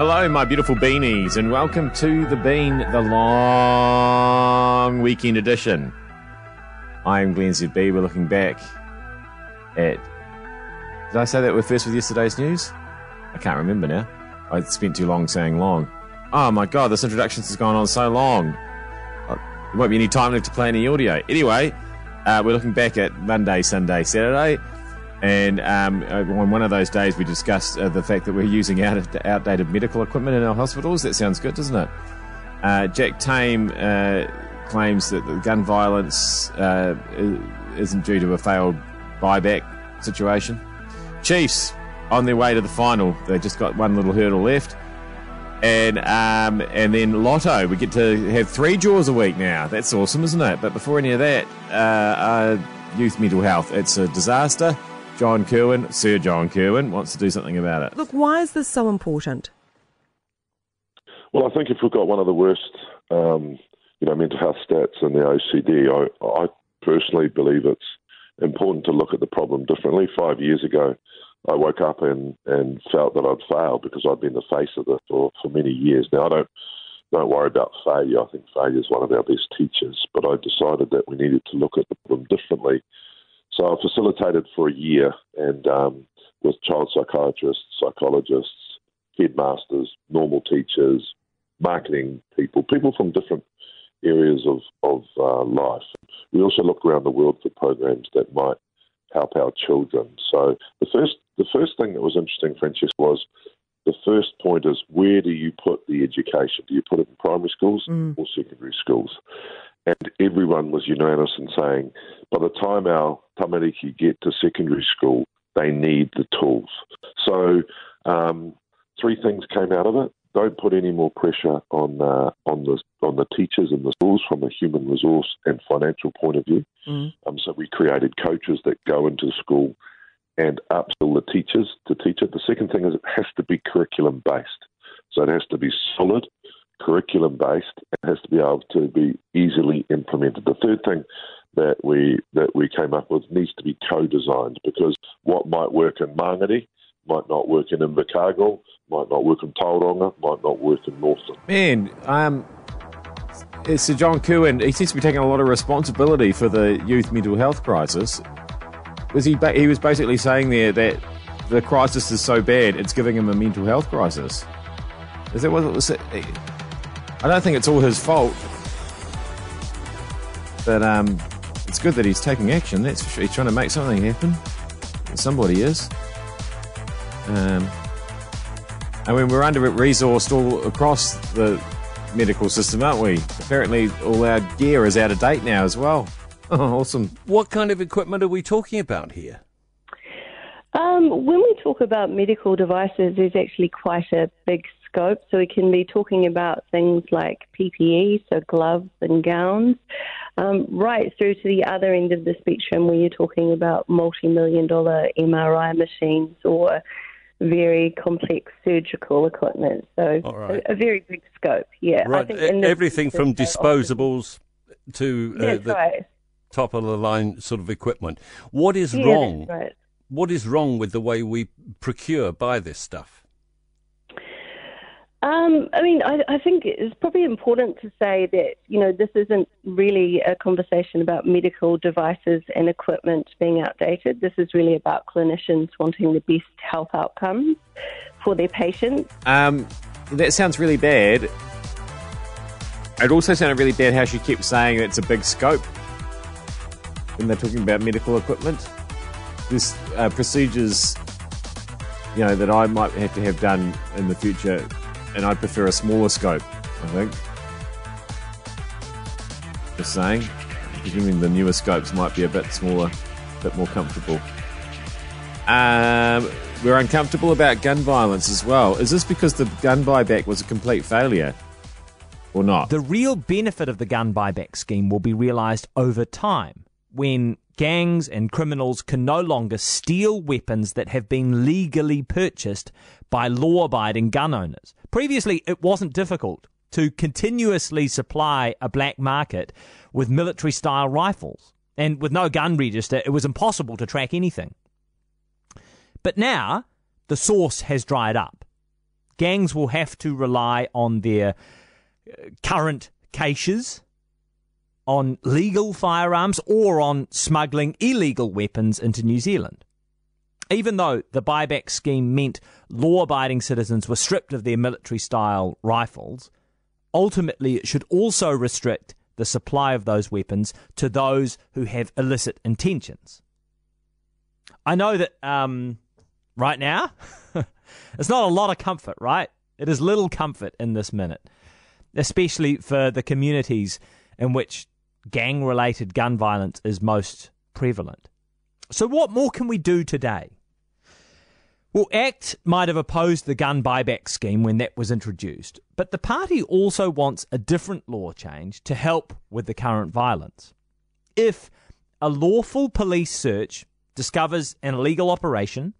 Hello, my beautiful beanies, and welcome to the Bean, the long weekend edition. I am Glenn ZB. We're looking back at. Did I say that we're first with yesterday's news? I can't remember now. I spent too long saying long. Oh my god, this introduction has gone on so long. Uh, There won't be any time left to play any audio. Anyway, uh, we're looking back at Monday, Sunday, Saturday. And um, on one of those days, we discussed uh, the fact that we're using out- outdated medical equipment in our hospitals. That sounds good, doesn't it? Uh, Jack Tame uh, claims that the gun violence uh, isn't due to a failed buyback situation. Chiefs on their way to the final. They just got one little hurdle left. And um, and then Lotto, we get to have three draws a week now. That's awesome, isn't it? But before any of that, uh, uh, youth mental health. It's a disaster. John Kirwan, Sir John Kirwan, wants to do something about it. Look, why is this so important? Well, I think if we've got one of the worst, um, you know, mental health stats in the OECD, I, I personally believe it's important to look at the problem differently. Five years ago, I woke up and, and felt that I'd failed because I'd been the face of it for, for many years. Now, I don't don't worry about failure. I think failure is one of our best teachers. But I decided that we needed to look at the problem differently. So I facilitated for a year and um, with child psychiatrists, psychologists, headmasters, normal teachers, marketing people, people from different areas of, of uh, life. We also looked around the world for programs that might help our children. So the first the first thing that was interesting, Francesca, was the first point is where do you put the education? Do you put it in primary schools or secondary schools? And everyone was unanimous in saying by the time our tamariki get to secondary school, they need the tools. So um, three things came out of it. Don't put any more pressure on uh, on the on the teachers and the schools from a human resource and financial point of view. Um, so we created coaches that go into school and upskill the teachers to teach it. The second thing is it has to be curriculum based. So it has to be solid, curriculum based. and has to be able to be easily implemented. The third thing that we that we came up with needs to be co-designed because what might work in Mangere might not work in Invercargill, might not work in Tauranga, might not work in Northland. Man, um, it's Sir John Kirwan. He seems to be taking a lot of responsibility for the youth mental health crisis. Was he? Ba- he was basically saying there that the crisis is so bad it's giving him a mental health crisis. Is that what it was? I don't think it's all his fault. But um, it's good that he's taking action. That's for sure. He's trying to make something happen. Somebody is. Um, I mean, we're under resourced all across the medical system, aren't we? Apparently, all our gear is out of date now as well. awesome. What kind of equipment are we talking about here? Um, when we talk about medical devices, there's actually quite a big scope. So we can be talking about things like PPE, so gloves and gowns, um, right through to the other end of the spectrum where you're talking about multi million dollar MRI machines or very complex surgical equipment. So right. a, a very big scope, yeah. I Right, think e- everything from disposables to uh, the right. top of the line sort of equipment. What is Yeah, wrong? What is wrong with the way we procure buy this stuff? Um, I mean, I, I think it's probably important to say that, you know, this isn't really a conversation about medical devices and equipment being outdated. This is really about clinicians wanting the best health outcomes for their patients. Um, that sounds really bad. It also sounded really bad how she kept saying it's a big scope when they're talking about medical equipment. There's uh, procedures, you know, that I might have to have done in the future, and I'd prefer a smaller scope. I think. Just saying, presuming the newer scopes might be a bit smaller, a bit more comfortable. Um, we're uncomfortable about gun violence as well. Is this because the gun buyback was a complete failure, or not? The real benefit of the gun buyback scheme will be realised over time when gangs and criminals can no longer steal weapons that have been legally purchased by law abiding gun owners. Previously, it wasn't difficult to continuously supply a black market with military style rifles. And with no gun register, it was impossible to track anything. But now, the source has dried up. gangs will have to rely on their uh, current caches, on legal firearms, or on smuggling illegal weapons into New Zealand. Even though the buyback scheme meant law abiding citizens were stripped of their military style rifles, ultimately it should also restrict the supply of those weapons to those who have illicit intentions. I know that um, right now, it's not a lot of comfort, right? It is little comfort in this minute, especially for the communities in which gang related gun violence is most prevalent. So, what more can we do today? Well, ACT might have opposed the gun buyback scheme when that was introduced, but the party also wants a different law change to help with the current violence. If a lawful police search discovers an illegal operation,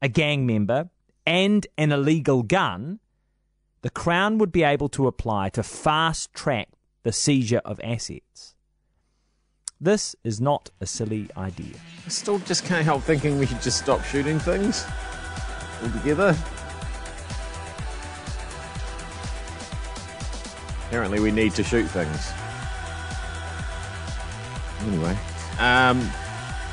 a gang member, and an illegal gun, the Crown would be able to apply to fast track the seizure of assets. This is not a silly idea. I still just can't help thinking we should just stop shooting things altogether. Apparently, we need to shoot things. Anyway, um,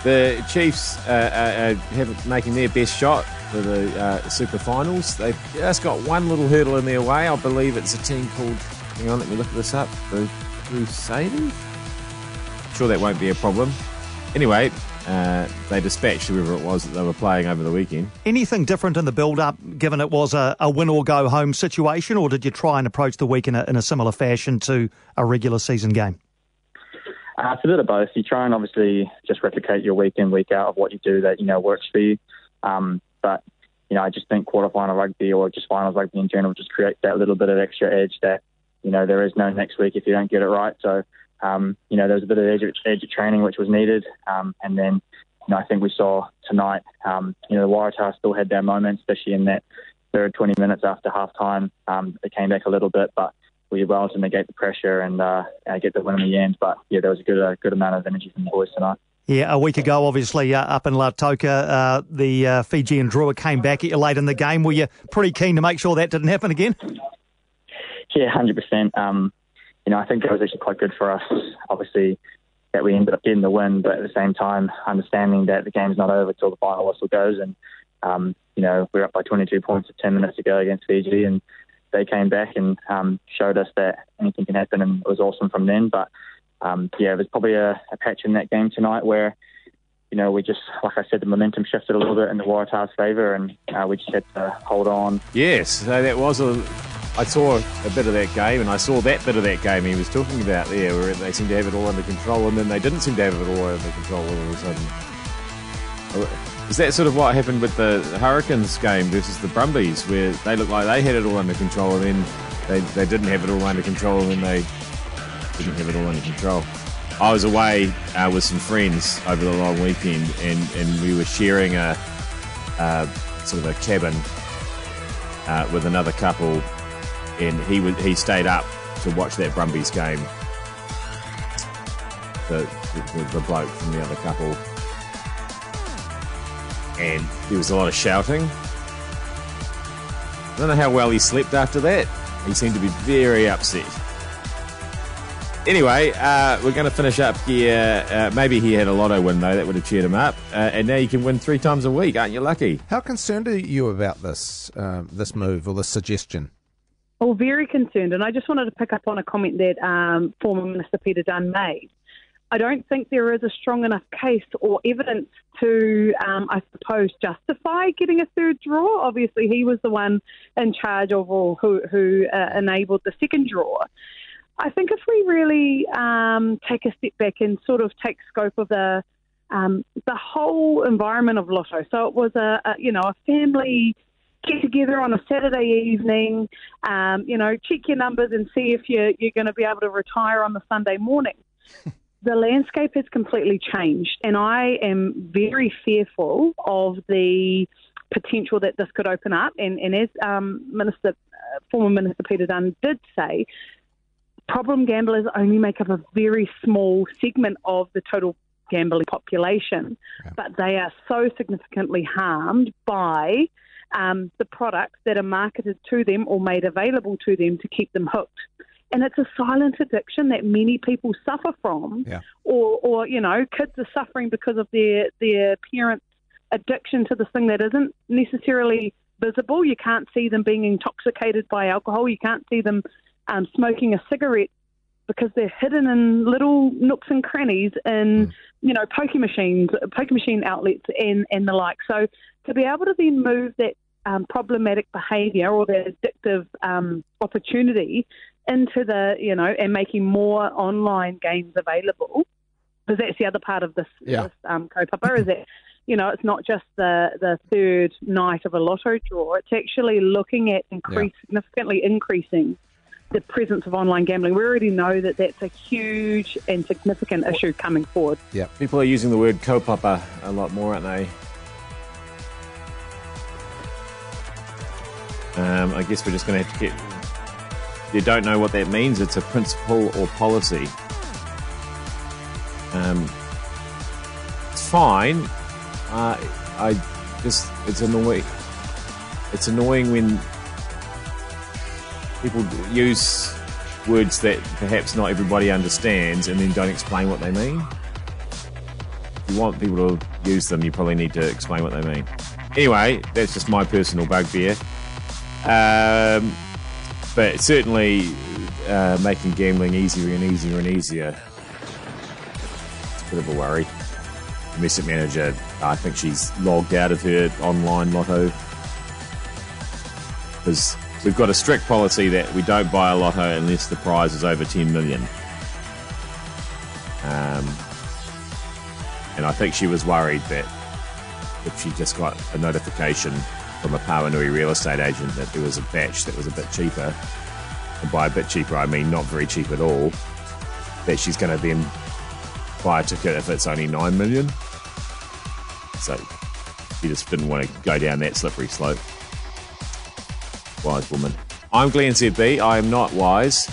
the Chiefs uh, uh, have making their best shot for the uh, Super Finals. They've just got one little hurdle in their way. I believe it's a team called. Hang on, let me look this up. The Crusaders. Sure, that won't be a problem. Anyway, uh, they dispatched whoever it was that they were playing over the weekend. Anything different in the build up, given it was a, a win or go home situation, or did you try and approach the week in a, in a similar fashion to a regular season game? Uh, it's a bit of both. You try and obviously just replicate your week in, week out of what you do that you know works for you. Um, but you know, I just think quarterfinal rugby or just finals rugby in general just creates that little bit of extra edge that you know there is no next week if you don't get it right. So um, you know, there was a bit of edge, edge of training which was needed, um, and then you know I think we saw tonight. Um, you know, the Waratahs still had their moments, especially in that third 20 minutes after half time. Um, they came back a little bit, but we were able to negate the pressure and uh, get the win in the end. But yeah, there was a good, a good amount of energy from the boys tonight. Yeah, a week ago, obviously, uh, up in Lautoka, uh, the uh, Fijian Drua came back at you late in the game. Were you pretty keen to make sure that didn't happen again? Yeah, 100%. Um, you know, I think it was actually quite good for us, obviously, that we ended up getting the win, but at the same time, understanding that the game's not over till the final whistle goes. And, um, you know, we are up by 22 points with 10 minutes to go against Fiji, and they came back and um, showed us that anything can happen, and it was awesome from then. But, um, yeah, there's probably a, a patch in that game tonight where, you know, we just, like I said, the momentum shifted a little bit in the Waratahs' favour, and uh, we just had to hold on. Yes, so that was a I saw a bit of that game, and I saw that bit of that game he was talking about there, where they seemed to have it all under control, and then they didn't seem to have it all under control all of a sudden. Is that sort of what happened with the Hurricanes game versus the Brumbies, where they looked like they had it all under control, and then they, they didn't have it all under control, and then they didn't have it all under control? I was away uh, with some friends over the long weekend, and, and we were sharing a, sort of a cabin uh, with another couple and he was he stayed up to watch that Brumbies game. The, the, the bloke from the other couple, and there was a lot of shouting. I don't know how well he slept after that. He seemed to be very upset. Anyway, uh, we're going to finish up here. Uh, maybe he had a lotto win, though. That would have cheered him up. Uh, and now you can win three times a week. Aren't you lucky? How concerned are you about this, um, this move or this suggestion? Well, very concerned. And I just wanted to pick up on a comment that um, former Minister Peter Dunne made. I don't think there is a strong enough case or evidence to, um, I suppose, justify getting a third draw. Obviously, he was the one in charge of or who, who uh, enabled the second draw. I think if we really um, take a step back and sort of take scope of the um, the whole environment of Lotto, so it was a, a you know a family get together on a Saturday evening, um, you know, check your numbers and see if you're, you're going to be able to retire on the Sunday morning. the landscape has completely changed, and I am very fearful of the potential that this could open up. And, and as um, Minister, uh, former Minister Peter Dunne did say, problem gamblers only make up a very small segment of the total gambling population, yeah. but they are so significantly harmed by um, the products that are marketed to them or made available to them to keep them hooked. And it's a silent addiction that many people suffer from, Yeah. or, or you know, kids are suffering because of their their parents' addiction to this thing that isn't necessarily visible. You can't see them being intoxicated by alcohol. You can't see them um, smoking a cigarette because they're hidden in little nooks and crannies in you know poker machines, poker machine outlets, and and the like. So to be able to then move that um, problematic behaviour or that addictive um, opportunity into the you know and making more online games available because that's the other part of this, Yeah. this um, kaupapa is that you know it's not just the the third night of a lotto draw. It's actually looking at increase significantly increasing the presence of online gambling. We already know that that's a huge and significant issue coming forward. Yeah, People are using the word kaupapa a lot more, aren't they? Um, I guess we're just going to have to get. You don't know what that means, it's a principle or policy. Um, it's fine. Uh, I just it's annoying. It's annoying when people use words that perhaps not everybody understands and then don't explain what they mean. If you want people to use them, you probably need to explain what they mean. Anyway, that's just my personal bugbear. Um, but certainly uh, making gambling easier and easier and easier. It's a bit of a worry. The Messet manager, I think she's logged out of her online lotto because we've got a strict policy that we don't buy a lotto unless the prize is over 10 million. Um, and I think she was worried that if she just got a notification from a Pauanui real estate agent that there was a batch that was a bit cheaper, and by a bit cheaper I mean not very cheap at all, that she's going to then buy a ticket if it's only 9 million. So she just didn't want to go down that slippery slope. Wise woman. I'm Glenn ZB. I am not wise,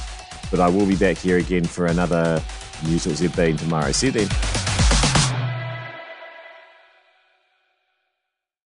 but I will be back here again for another News at ZB tomorrow. See you then.